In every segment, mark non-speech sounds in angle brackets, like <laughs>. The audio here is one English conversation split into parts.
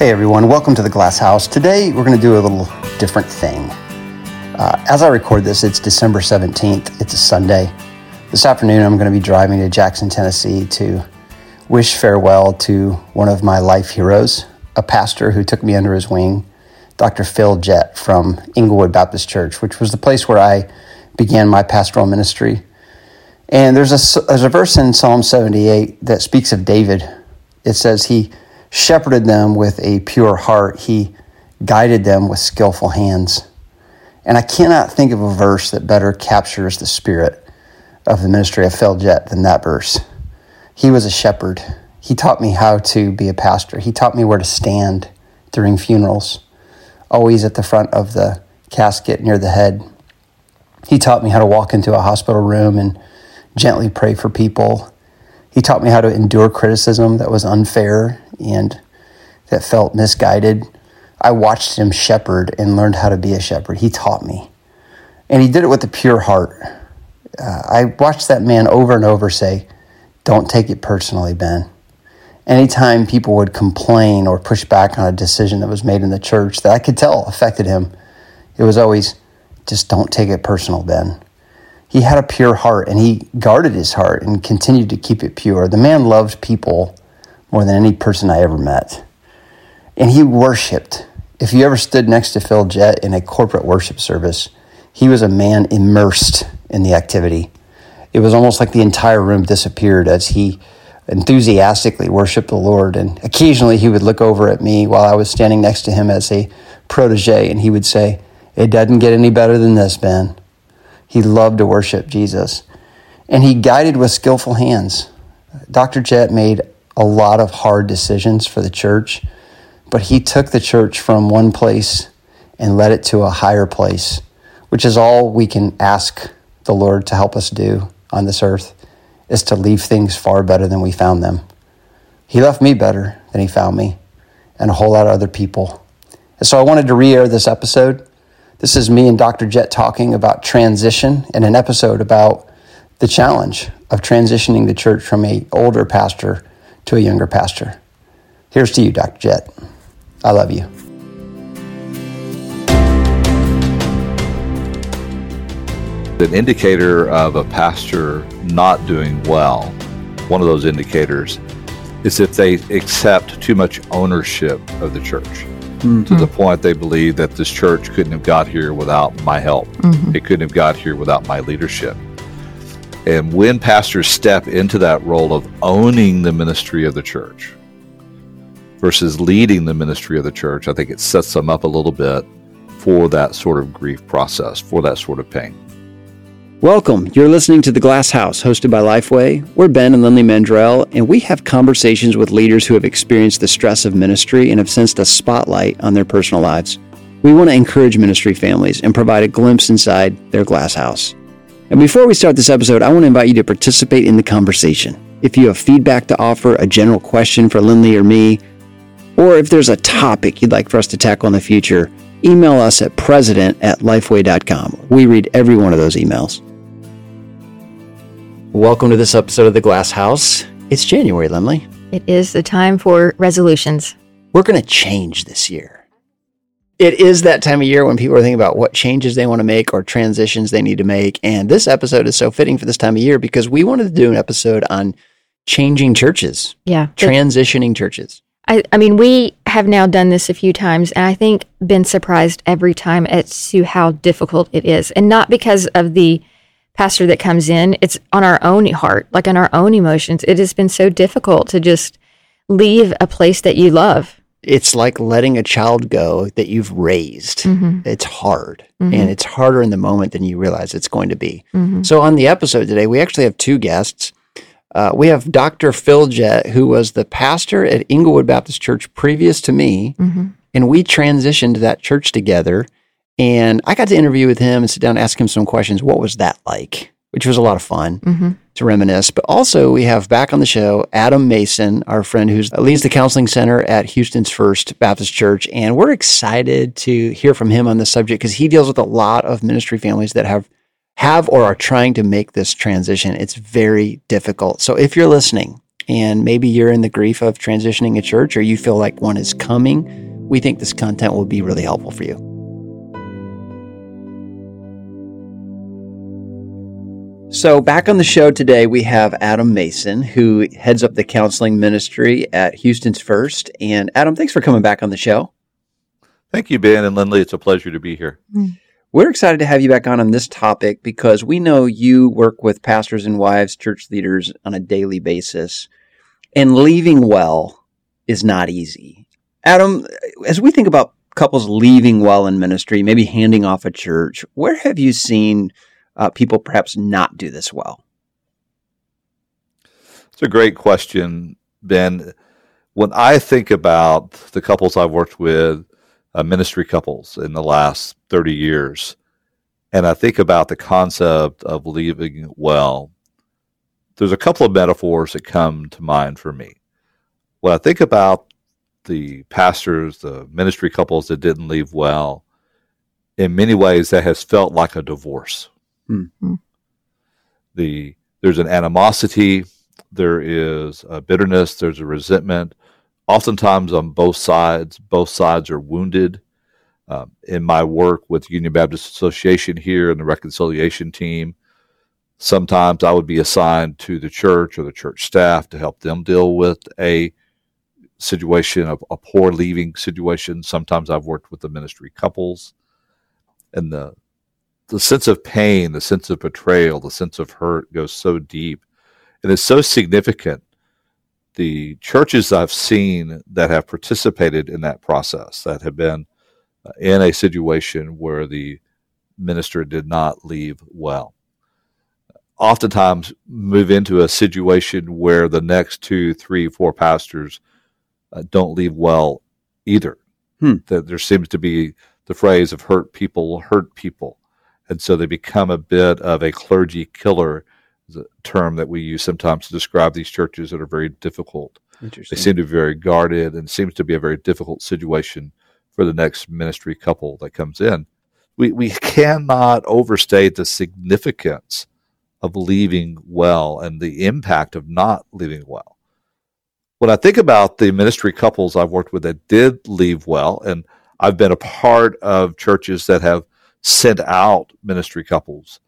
Hey everyone, welcome to the Glass House. Today we're going to do a little different thing. Uh, as I record this, it's December 17th, it's a Sunday. This afternoon I'm going to be driving to Jackson, Tennessee to wish farewell to one of my life heroes, a pastor who took me under his wing, Dr. Phil Jett from Englewood Baptist Church, which was the place where I began my pastoral ministry. And there's a, there's a verse in Psalm 78 that speaks of David. It says, He shepherded them with a pure heart, He guided them with skillful hands. And I cannot think of a verse that better captures the spirit of the ministry of Phil Jett than that verse. He was a shepherd. He taught me how to be a pastor. He taught me where to stand during funerals, always at the front of the casket near the head. He taught me how to walk into a hospital room and gently pray for people. He taught me how to endure criticism that was unfair and that felt misguided. I watched him shepherd and learned how to be a shepherd. He taught me. And he did it with a pure heart. Uh, I watched that man over and over say, Don't take it personally, Ben. Anytime people would complain or push back on a decision that was made in the church that I could tell affected him, it was always, Just don't take it personal, Ben he had a pure heart and he guarded his heart and continued to keep it pure. The man loved people more than any person I ever met. And he worshiped. If you ever stood next to Phil Jett in a corporate worship service, he was a man immersed in the activity. It was almost like the entire room disappeared as he enthusiastically worshiped the Lord. And occasionally he would look over at me while I was standing next to him as a protege and he would say, It doesn't get any better than this, Ben. He loved to worship Jesus. And he guided with skillful hands. Dr. Jett made a lot of hard decisions for the church, but he took the church from one place and led it to a higher place, which is all we can ask the Lord to help us do on this earth, is to leave things far better than we found them. He left me better than he found me, and a whole lot of other people. And so I wanted to re air this episode this is me and Dr. Jett talking about transition in an episode about the challenge of transitioning the church from a older pastor to a younger pastor. Here's to you, Dr. Jett. I love you. An indicator of a pastor not doing well, one of those indicators, is if they accept too much ownership of the church mm-hmm. to the point they believe that this church couldn't have got here without my help. Mm-hmm. It couldn't have got here without my leadership. And when pastors step into that role of owning the ministry of the church versus leading the ministry of the church, I think it sets them up a little bit for that sort of grief process, for that sort of pain. Welcome. You're listening to The Glass House, hosted by Lifeway. We're Ben and Lindley Mandrell, and we have conversations with leaders who have experienced the stress of ministry and have sensed a spotlight on their personal lives. We want to encourage ministry families and provide a glimpse inside their glass house. And before we start this episode, I want to invite you to participate in the conversation. If you have feedback to offer, a general question for Lindley or me, or if there's a topic you'd like for us to tackle in the future, email us at president at lifeway.com. We read every one of those emails. Welcome to this episode of The Glass House. It's January, Lindley. It is the time for resolutions. We're going to change this year. It is that time of year when people are thinking about what changes they want to make or transitions they need to make. And this episode is so fitting for this time of year because we wanted to do an episode on changing churches. Yeah. Transitioning churches. I, I mean, we have now done this a few times, and I think been surprised every time as to how difficult it is. And not because of the pastor that comes in, it's on our own heart, like on our own emotions. It has been so difficult to just leave a place that you love. It's like letting a child go that you've raised. Mm-hmm. It's hard. Mm-hmm. And it's harder in the moment than you realize it's going to be. Mm-hmm. So, on the episode today, we actually have two guests. Uh, we have Dr. Phil Jett, who was the pastor at Englewood Baptist Church previous to me. Mm-hmm. And we transitioned that church together. And I got to interview with him and sit down and ask him some questions. What was that like? Which was a lot of fun mm-hmm. to reminisce. But also, we have back on the show Adam Mason, our friend who leads the counseling center at Houston's First Baptist Church. And we're excited to hear from him on this subject because he deals with a lot of ministry families that have have or are trying to make this transition. It's very difficult. So if you're listening and maybe you're in the grief of transitioning a church or you feel like one is coming, we think this content will be really helpful for you. So, back on the show today, we have Adam Mason, who heads up the counseling ministry at Houston's First. And Adam, thanks for coming back on the show. Thank you, Ben and Lindley. It's a pleasure to be here. Mm. We're excited to have you back on on this topic because we know you work with pastors and wives, church leaders on a daily basis, and leaving well is not easy. Adam, as we think about couples leaving well in ministry, maybe handing off a church, where have you seen uh, people perhaps not do this well? It's a great question, Ben. When I think about the couples I've worked with, uh, ministry couples in the last 30 years, and I think about the concept of leaving well, there's a couple of metaphors that come to mind for me. When I think about the pastors, the ministry couples that didn't leave well, in many ways that has felt like a divorce. Mm-hmm. The there's an animosity, there is a bitterness, there's a resentment. Oftentimes on both sides, both sides are wounded. Um, in my work with Union Baptist Association here and the reconciliation team, sometimes I would be assigned to the church or the church staff to help them deal with a situation of a poor leaving situation. Sometimes I've worked with the ministry couples, and the the sense of pain, the sense of betrayal, the sense of hurt goes so deep, and it's so significant. The churches I've seen that have participated in that process, that have been uh, in a situation where the minister did not leave well, oftentimes move into a situation where the next two, three, four pastors uh, don't leave well either. Hmm. That there seems to be the phrase of hurt people hurt people. And so they become a bit of a clergy killer, the term that we use sometimes to describe these churches that are very difficult. They seem to be very guarded and seems to be a very difficult situation for the next ministry couple that comes in. We, we cannot overstate the significance of leaving well and the impact of not leaving well. When I think about the ministry couples I've worked with that did leave well, and I've been a part of churches that have sent out ministry couples,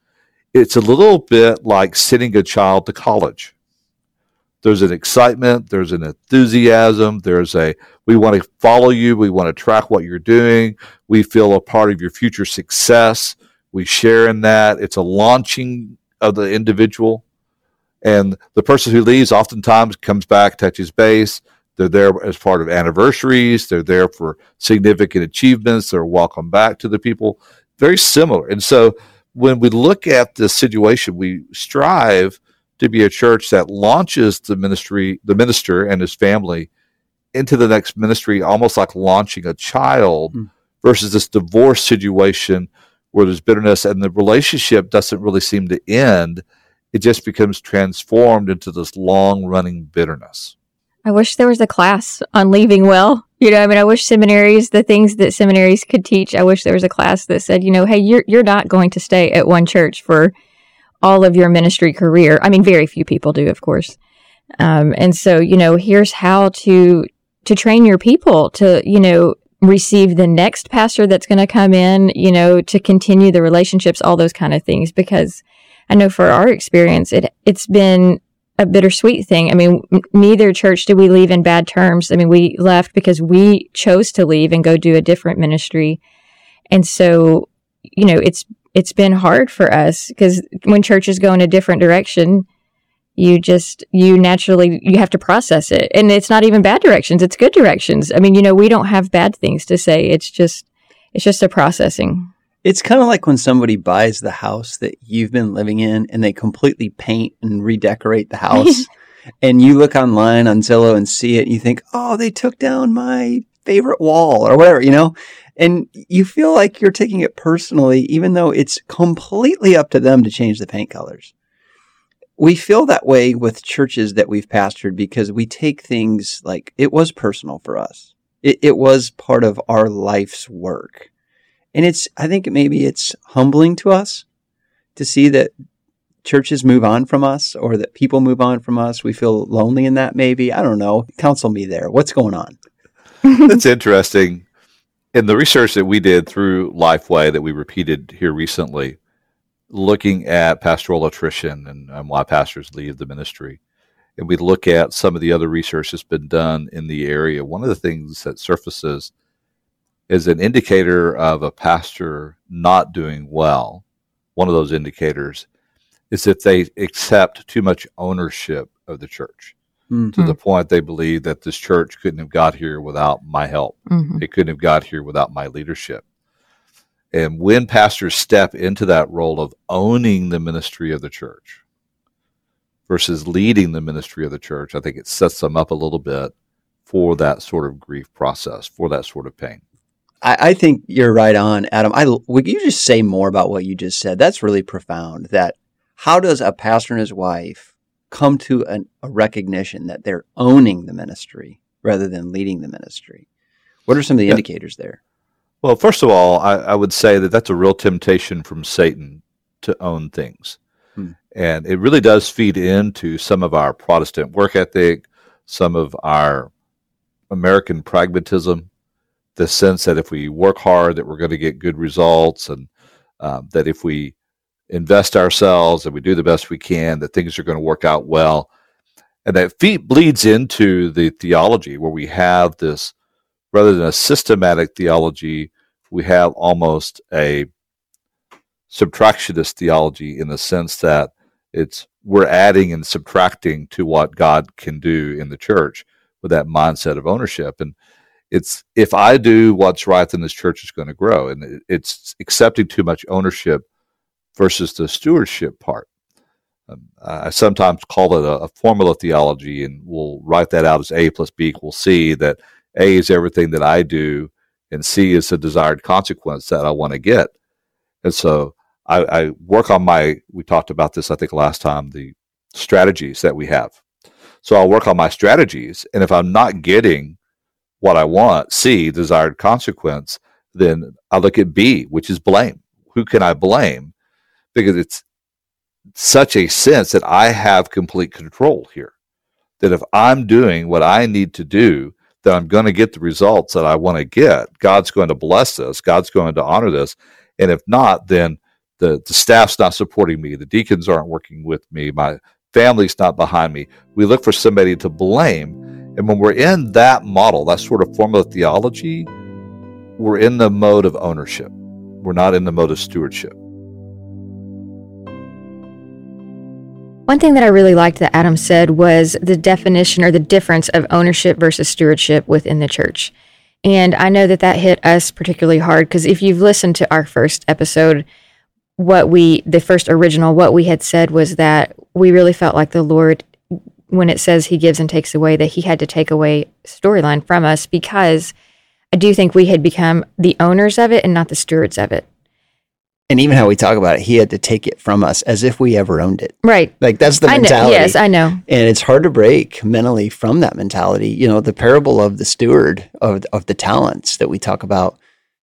it's a little bit like sending a child to college. There's an excitement, there's an enthusiasm, there's a we want to follow you, we want to track what you're doing, we feel a part of your future success, we share in that. It's a launching of the individual. And the person who leaves oftentimes comes back, touches base. They're there as part of anniversaries. They're there for significant achievements. They're welcome back to the people. Very similar. And so when we look at the situation, we strive to be a church that launches the ministry, the minister and his family into the next ministry, almost like launching a child mm. versus this divorce situation where there's bitterness and the relationship doesn't really seem to end. It just becomes transformed into this long running bitterness. I wish there was a class on leaving well. You know, I mean, I wish seminaries, the things that seminaries could teach, I wish there was a class that said, you know, hey, you're, you're not going to stay at one church for all of your ministry career. I mean, very few people do, of course. Um, and so, you know, here's how to, to train your people to, you know, receive the next pastor that's going to come in, you know, to continue the relationships, all those kind of things. Because I know for our experience, it, it's been a bittersweet thing. I mean, neither church did we leave in bad terms. I mean, we left because we chose to leave and go do a different ministry. And so, you know, it's, it's been hard for us because when churches go in a different direction, you just you naturally you have to process it and it's not even bad directions it's good directions i mean you know we don't have bad things to say it's just it's just a processing it's kind of like when somebody buys the house that you've been living in and they completely paint and redecorate the house <laughs> and you look online on zillow and see it and you think oh they took down my favorite wall or whatever you know and you feel like you're taking it personally even though it's completely up to them to change the paint colors we feel that way with churches that we've pastored because we take things like it was personal for us. It, it, was part of our life's work. And it's, I think maybe it's humbling to us to see that churches move on from us or that people move on from us? We feel lonely in that, maybe. I don't know. Counsel me there. What's going on? <laughs> That's interesting. In the research that we did through Lifeway that we repeated here recently, looking at pastoral attrition and, and why pastors leave the ministry, and we look at some of the other research that's been done in the area, one of the things that surfaces is an indicator of a pastor not doing well. One of those indicators is if they accept too much ownership of the church mm-hmm. to the point they believe that this church couldn't have got here without my help. Mm-hmm. It couldn't have got here without my leadership. And when pastors step into that role of owning the ministry of the church versus leading the ministry of the church, I think it sets them up a little bit for that sort of grief process, for that sort of pain. I, I think you're right on, Adam. I would you just say more about what you just said? That's really profound. That how does a pastor and his wife come to an, a recognition that they're owning the ministry rather than leading the ministry? What are some of the yeah. indicators there? Well, first of all, I, I, would say that that's a real temptation from Satan to own things. Hmm. And it really does feed into some of our Protestant work ethic, some of our American pragmatism, the sense that if we work hard, that we're going to get good results, and um, that if we invest ourselves and we do the best we can, that things are going to work out well. And that feet bleeds into the theology where we have this, rather than a systematic theology, we have almost a subtractionist theology in the sense that it's we're adding and subtracting to what God can do in the church with that mindset of ownership. And it's if I do what's right, then this church is going to grow. And it's accepting too much ownership versus the stewardship part. Um, I sometimes call it a, a, formula theology, and we'll write that out as A plus B equals C, that A is everything that I do, and C is the desired consequence that I want to get. And so I, I work on my, we talked about this, I think, last time, the strategies that we have. So I'll work on my strategies, and if I'm not getting what I want, C, desired consequence, then I look at B, which is blame. Who can I blame? because it's such a sense that I have complete control here. That if I'm doing what I need to do, that I'm going to get the results that I want to get. God's going to bless this. God's going to honor this. And if not, then the, the staff's not supporting me. The deacons aren't working with me. My family's not behind me. We look for somebody to blame. And when we're in that model, that sort of formula theology, we're in the mode of ownership. We're not in the mode of stewardship. One thing that I really liked that Adam said was the definition or the difference of ownership versus stewardship within the church. And I know that that hit us particularly hard because if you've listened to our first episode, what we, the first original, what we had said was that we really felt like the Lord, when it says he gives and takes away, that he had to take away storyline from us because I do think we had become the owners of it and not the stewards of it and even how we talk about it, he had to take it from us as if we ever owned it. Right. Like that's the I mentality. Know. Yes, I know. And it's hard to break mentally from that mentality. You know, the parable of the steward of of the talents that we talk about,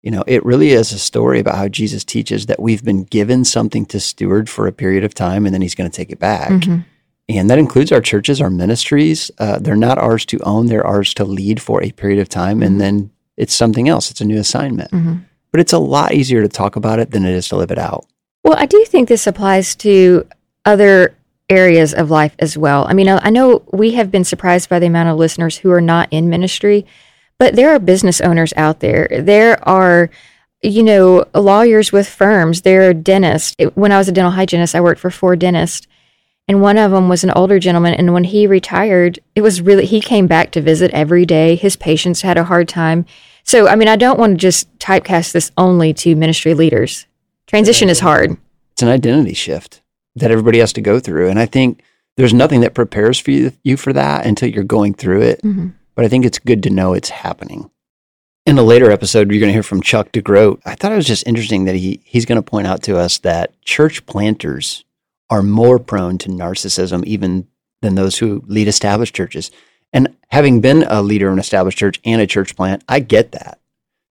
you know, it really is a story about how Jesus teaches that we've been given something to steward for a period of time and then he's going to take it back. Mm-hmm. And that includes our churches, our ministries. Uh, they're not ours to own, they're ours to lead for a period of time. Mm-hmm. And then it's something else, it's a new assignment. Mm-hmm but it's a lot easier to talk about it than it is to live it out. Well, I do think this applies to other areas of life as well. I mean, I know we have been surprised by the amount of listeners who are not in ministry, but there are business owners out there. There are, you know, lawyers with firms. There are dentists. When I was a dental hygienist, I worked for four dentists. And one of them was an older gentleman. And when he retired, it was really, he came back to visit every day. His patients had a hard time. So, I mean, I don't want to just typecast this only to ministry leaders. Transition is hard. It's an identity shift that everybody has to go through. And I think there's nothing that prepares for you, you for that until you're going through it. Mm-hmm. But I think it's good to know it's happening. In a later episode, you're going to hear from Chuck DeGroat. I thought it was just interesting that he, he's going to point out to us that church planters are more prone to narcissism even than those who lead established churches. And having been a leader in an established church and a church plant, I get that.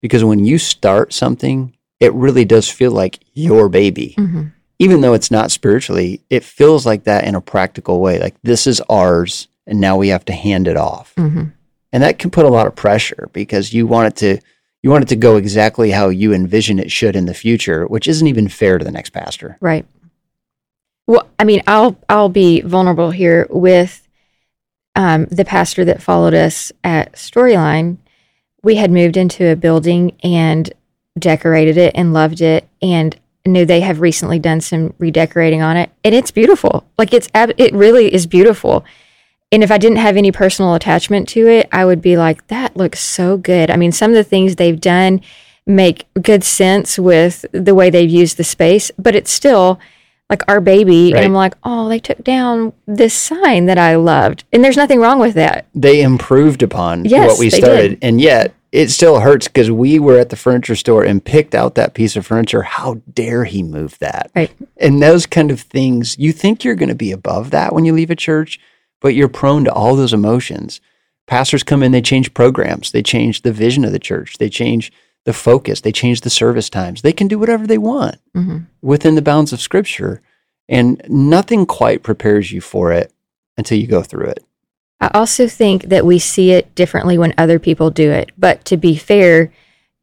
Because when you start something, it really does feel like your baby. Mm-hmm. even though it's not spiritually, it feels like that in a practical way. Like this is ours, and now we have to hand it off. Mm-hmm. And that can put a lot of pressure because you want it to you want it to go exactly how you envision it should in the future, which isn't even fair to the next pastor. Right. Well, I mean, I'll I'll be vulnerable here with um, the pastor that followed us at Storyline. We had moved into a building and decorated it and loved it, and knew they have recently done some redecorating on it, and it's beautiful. Like it's it really is beautiful. And if I didn't have any personal attachment to it, I would be like, that looks so good. I mean, some of the things they've done make good sense with the way they've used the space, but it's still like our baby. Right. And I'm like, oh, they took down this sign that I loved. And there's nothing wrong with that. They improved upon Yes, what we started, and yet it still hurts because we were at the furniture store and picked out that piece of furniture. How dare he move that? Right. And those kind of things, you think you're going to be above that when you leave a church, but you're prone to all those emotions. Pastors come in, they change programs, they change the vision of the church, they change the focus, they change the service times. They can do whatever they want hmm within the bounds of scripture. And nothing quite prepares you for it until you go through it. I also think that we see it differently when other people do it. But to be fair,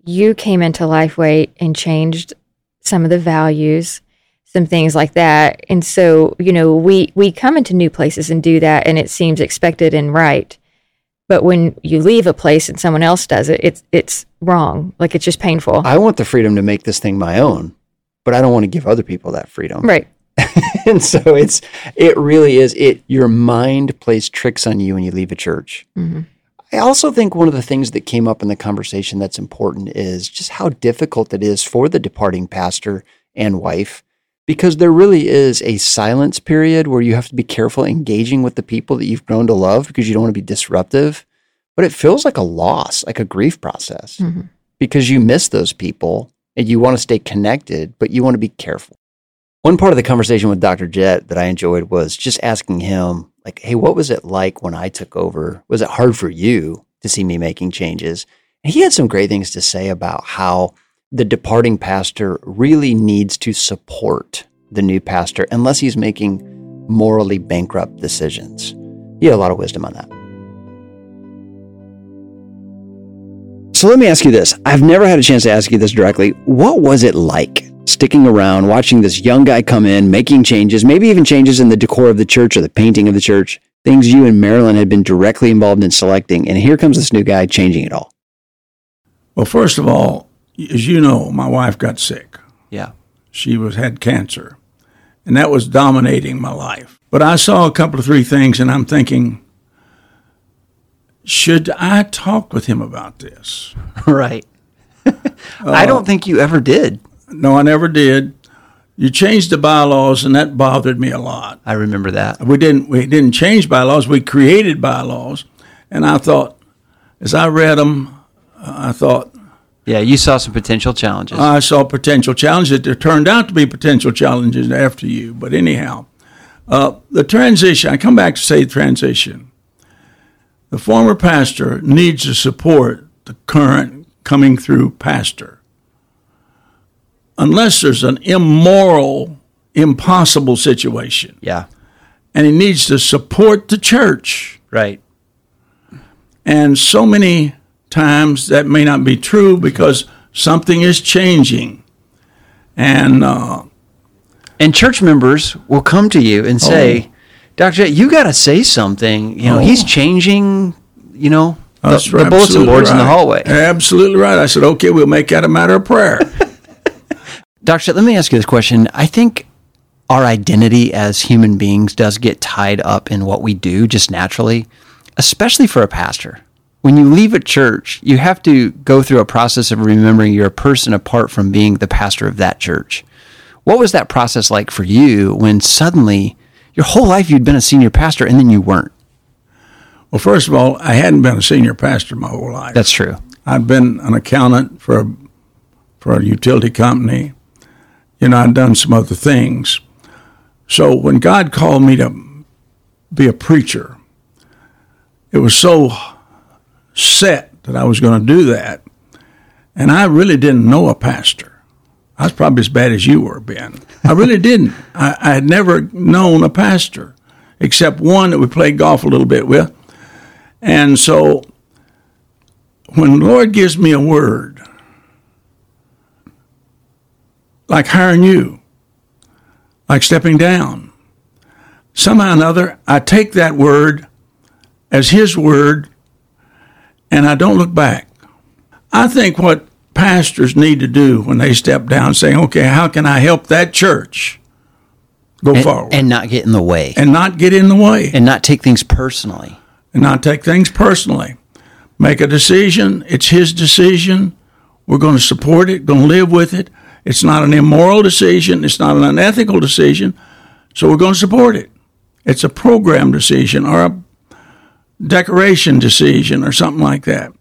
you came into Lifeway and changed some of the values, some things like that. And so, you know, we we come into new places and do that and it seems expected and right. But when you leave a place and someone else does it, it's it's wrong. Like it's just painful. I want the freedom to make this thing my own, but I don't want to give other people that freedom. right. <laughs> and so it's it really is it your mind plays tricks on you when you leave a church. hmm I also think one of the things that came up in the conversation that's important is just how difficult it is for the departing pastor and wife because there really is a silence period where you have to be careful engaging with the people that you've grown to love because you don't want to be disruptive. But it feels like a loss, like a grief process hmm because you miss those people and you want to stay connected, but you want to be careful. One part of the conversation with Dr. Jett that I enjoyed was just asking him, like, hey, what was it like when I took over? Was it hard for you to see me making changes? And he had some great things to say about how the departing pastor really needs to support the new pastor unless he's making morally bankrupt decisions. He had a lot of wisdom on that. So let me ask you this. I've never had a chance to ask you this directly. What was it like sticking around, watching this young guy come in, making changes, maybe even changes in the decor of the church or the painting of the church, things you and Marilyn had been directly involved in selecting, and here comes this new guy changing it all? Well, first of all, as you know, my wife got sick. Yeah. She was had cancer, and that was dominating my life. But I saw a couple of three things, and I'm thinking, should I talk with him about this? <laughs> Right. <laughs> I don't uh, think you ever did. No, I never did. You changed the bylaws, and that bothered me a lot. I remember that. We didn't we didn't change bylaws. We created bylaws, and I thought, as I read them, uh, I thought Yeah, you saw some potential challenges. I saw potential challenges. There turned out to be potential challenges after you. But anyhow, uh, the transition, I come back to say transition. The former pastor needs to support the current coming through pastor. Unless there's an immoral, impossible situation. yeah. And he needs to support the church. Right. And so many times that may not be true because something is changing. And uh, And church members will come to you and say, Dr. You got to say something. You know, Oh. he's changing, you know, the, That's the right, bulletin absolutely boards in the hallway. Absolutely right. I said, okay, we'll make that a matter of prayer. <laughs> Dr. Let me ask you this question. I think our identity as human beings does get tied up in what we do just naturally, especially for a pastor. When you leave a church, you have to go through a process of remembering you're a person apart from being the pastor of that church. What was that process like for you when suddenly your whole life you'd been a senior pastor and then you weren't? well, first of all, I hadn't been a senior pastor my whole life. That's true. I'd been an accountant for a, for a utility company. You know, I'd done some other things. So when God called me to be a preacher, it was so set that I was going to do that. And I really didn't know a pastor. I was probably as bad as you were, Ben. I really <laughs> didn't. I, I, had never known a pastor except one that we played golf a little bit with. And so when the Lord gives me a word, like hiring you, like stepping down, somehow or another, I take that word as His word and I don't look back. I think what pastors need to do when they step down, saying, okay, how can I help that church go and, forward? And not get in the way. And not get in the way. And not take things personally. And not take things personally. Make a decision. It's his decision. We're going to support it, going to live with it. It's not an immoral decision. It's not an unethical decision. So we're going to support it. It's a program decision or a decoration decision or something like that.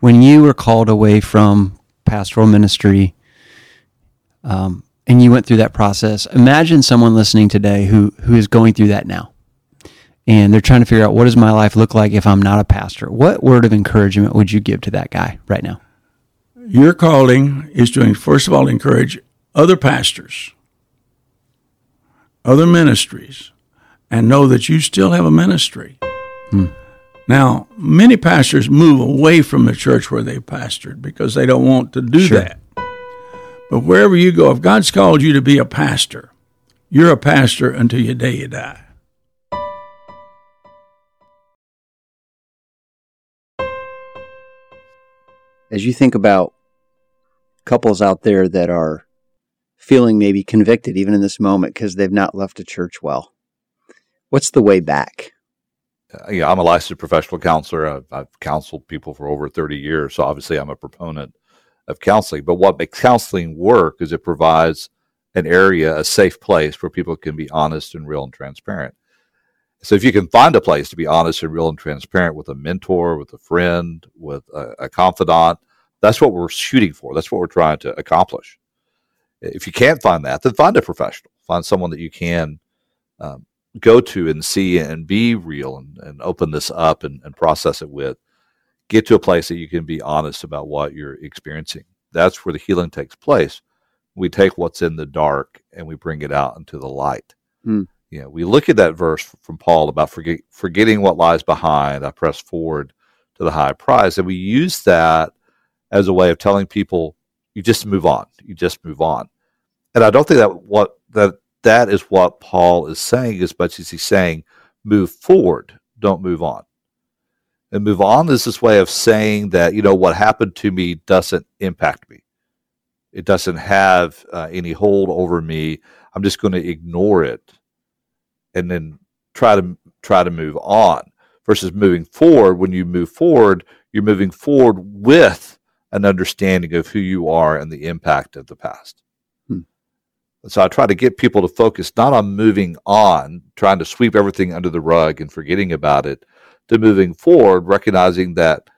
When you were called away from pastoral ministry, um, and you went through that process. Imagine someone listening today who who is going through that now, and they're trying to figure out what does my life look like if I'm not a pastor. What word of encouragement would you give to that guy right now? Your calling is to first of all encourage other pastors, other ministries, and know that you still have a ministry. Hmm. Now, many pastors move away from the church where they pastored because they don't want to do sure. that. But wherever you go, if God's called you to be a pastor, you're a pastor until your day you die. As you think about couples out there that are feeling maybe convicted even in this moment because they've not left a church well, what's the way back? Uh, yeah, I'm a licensed professional counselor. I've, I've, counseled people for over 30 years, so obviously I'm a proponent of counseling. But what makes counseling work is it provides an area, a safe place where people can be honest and real and transparent. So if you can find a place to be honest and real and transparent with a mentor, with a friend, with a, a confidant, that's what we're shooting for. That's what we're trying to accomplish. If you can't find that, then find a professional. Find someone that you can um, go to and see and be real and, and open this up and, and process it with, get to a place that you can be honest about what you're experiencing. That's where the healing takes place. We take what's in the dark and we bring it out into the light. Hmm. You know, we look at that verse from Paul about forget, forgetting what lies behind. I press forward to the high prize, and we use that as a way of telling people you just move on. You just move on. And I don't think that what that that is what Paul is saying as much as he's saying, move forward, don't move on. And move on is this way of saying that, you know, what happened to me doesn't impact me. It doesn't have uh, any hold over me. I'm just going to ignore it and then try to try to move on versus moving forward. When you move forward, you're moving forward with an understanding of who you are and the impact of the past. So I try to get people to focus not on moving on, trying to sweep everything under the rug and forgetting about it, to moving forward, recognizing that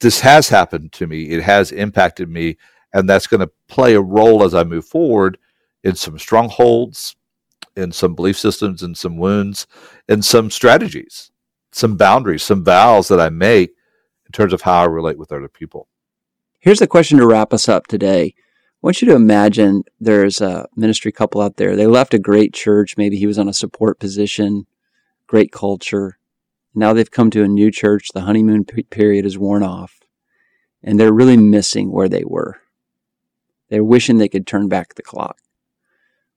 this has happened to me, it has impacted me, and that's going to play a role as I move forward in some strongholds, in some belief systems, in some wounds, in some strategies, some boundaries, some vows that I make in terms of how I relate with other people. Here's the question to wrap us up today. Want you to imagine there's a ministry couple out there. They left a great church. Maybe he was on a support position, great culture. Now they've come to a new church. The honeymoon period is worn off and they're really missing where they were. They're wishing they could turn back the clock.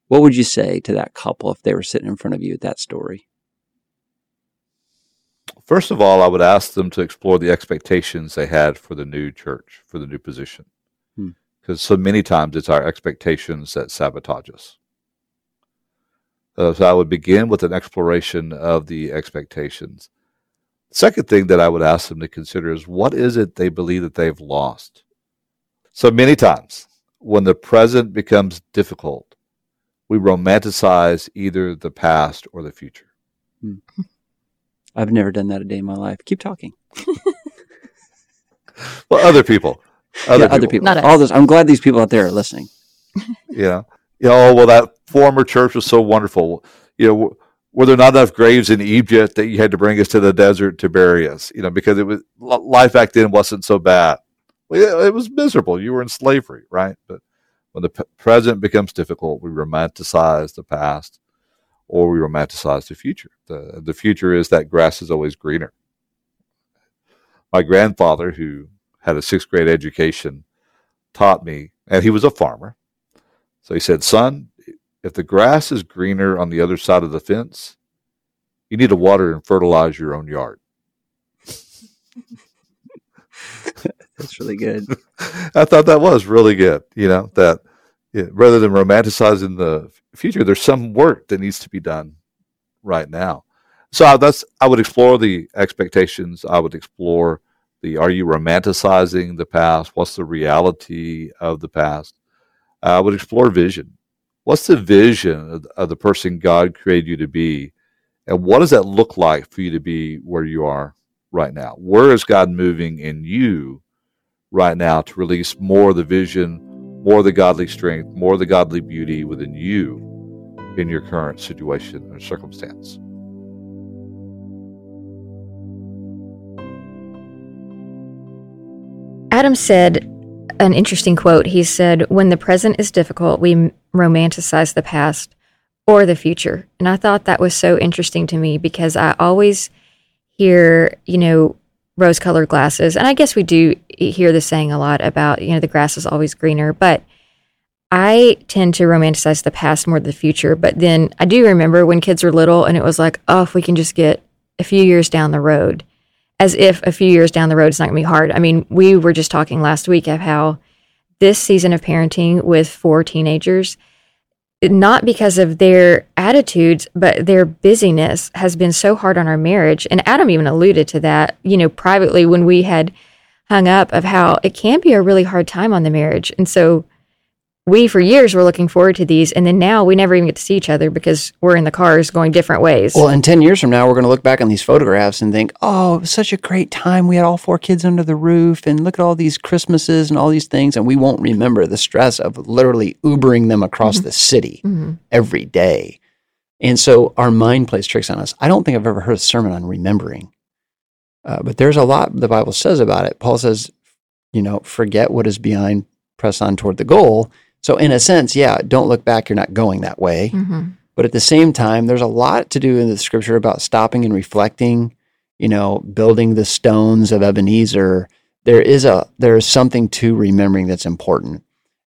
What would you say to that couple if they were sitting in front of you at that story? First of all, I would ask them to explore the expectations they had for the new church, for the new position because so many times it's our expectations that sabotage us. Uh, so I would begin with an exploration of the expectations. Second thing that I would ask them to consider is what is it they believe that they've lost? So many times when the present becomes difficult, we romanticize either the past or the future. Hmm. I've never done that a day in my life. Keep talking. <laughs> well, other people. Other yeah, people. other people. Not All this. I'm glad these people out there are listening. <laughs> yeah. You know, oh, well, that former church was so wonderful. You know, were there not enough graves in Egypt that you had to bring us to the desert to bury us? You know, because it was life back then wasn't so bad. It was miserable. You were in slavery, right? But When the p- present becomes difficult, we romanticize the past or we romanticize the future. The, the future is that grass is always greener. My grandfather, who had a sixth grade education, taught me, and he was a farmer. So he said, Son, if the grass is greener on the other side of the fence, you need to water and fertilize your own yard. That's really good. <laughs> I thought that was really good. You know, that yeah, rather than romanticizing the future, there's some work that needs to be done right now. So that's I would explore the expectations. I would explore the are you romanticizing the past? What's the reality of the past? I would explore vision. What's the vision of, of the person God created you to be? And what does that look like for you to be where you are right now? Where is God moving in you right now to release more of the vision, more of the godly strength, more of the godly beauty within you in your current situation or circumstance? Adam said an interesting quote. He said, When the present is difficult, we romanticize the past or the future. And I thought that was so interesting to me because I always hear, you know, rose colored glasses. And I guess we do hear the saying a lot about, you know, the grass is always greener. But I tend to romanticize the past more than the future. But then I do remember when kids were little and it was like, oh, if we can just get a few years down the road, as if a few years down the road it's not going to be hard. I mean, we were just talking last week of how this season of parenting with four teenagers, not because of their attitudes, but their busyness has been so hard on our marriage. And Adam even alluded to that, you know, privately when we had hung up of how it can be a really hard time on the marriage. And so we for years were looking forward to these and then now we never even get to see each other because we're in the cars going different ways. Well in 10 years from now we're going to look back on these photographs and think oh it was such a great time. We had all four kids under the roof and look at all these christmases and all these things and we won't remember the stress of literally ubering them across mm-hmm. the city mm-hmm. every day. And so our mind plays tricks on us. I don't think i've ever heard a sermon on remembering uh, but there's a lot the bible says about it. Paul says you know forget what is behind press on toward the goal so, in a sense, yeah, don't look back. You're not going that way. Mm-hmm. But at the same time, there's a lot to do in the scripture about stopping and reflecting, you know, building the stones of Ebenezer. There is a there is something to remembering that's important.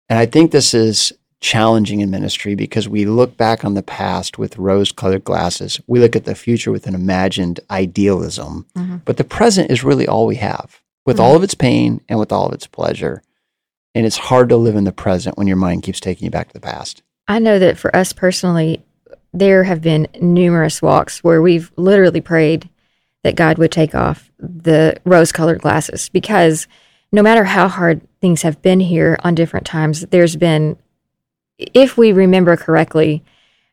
And I think this is challenging in ministry because we look back on the past with rose colored glasses. We look at the future with an imagined idealism. Mm-hmm. But the present is really all we have with mm-hmm. all of its pain and with all of its pleasure. And it's hard to live in the present when your mind keeps taking you back to the past. I know that for us personally, there have been numerous walks where we've literally prayed that God would take off the rose colored glasses because no matter how hard things have been here on different times, there's been, if we remember correctly,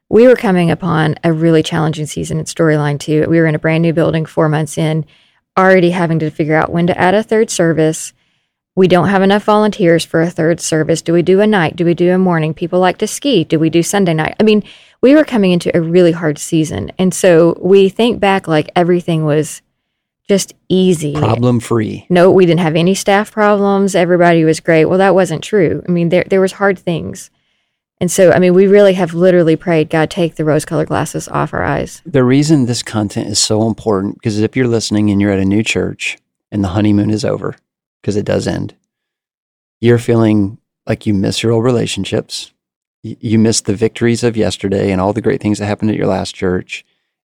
we were coming upon a really challenging season in Storyline too. We were in a brand new building four months in, already having to figure out when to add a third service we don't have enough volunteers for a third service. Do we do a night? Do we do a morning? People like to ski. Do we do Sunday night? I mean, we were coming into a really hard season. And so we think back like everything was just easy. Problem free. No, we didn't have any staff problems. Everybody was great. Well, that wasn't true. I mean, there there was hard things. And so, I mean, we really have literally prayed, God, take the rose colored glasses off our eyes. The reason this content is so important, because if you're listening and you're at a new church and the honeymoon is over, because it does end. You're feeling like you miss your old relationships. You miss the victories of yesterday and all the great things that happened at your last church.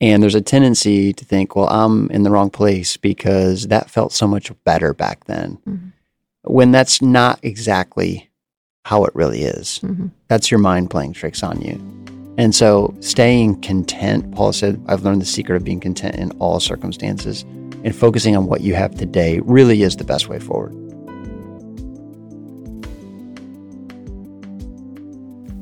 And there's a tendency to think, well, I'm in the wrong place because that felt so much better back then. Mm-hmm. When that's not exactly how it really is. Mm-hmm. That's your mind playing tricks on you. And so staying content, Paul said, I've learned the secret of being content in all circumstances and focusing on what you have today really is the best way forward.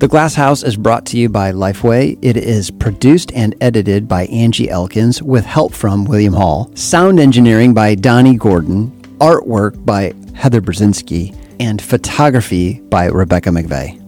The Glass House is brought to you by Lifeway. It is produced and edited by Angie Elkins with help from William Hall. Sound engineering by Donnie Gordon. Artwork by Heather Brzezinski. And photography by Rebecca McVeigh.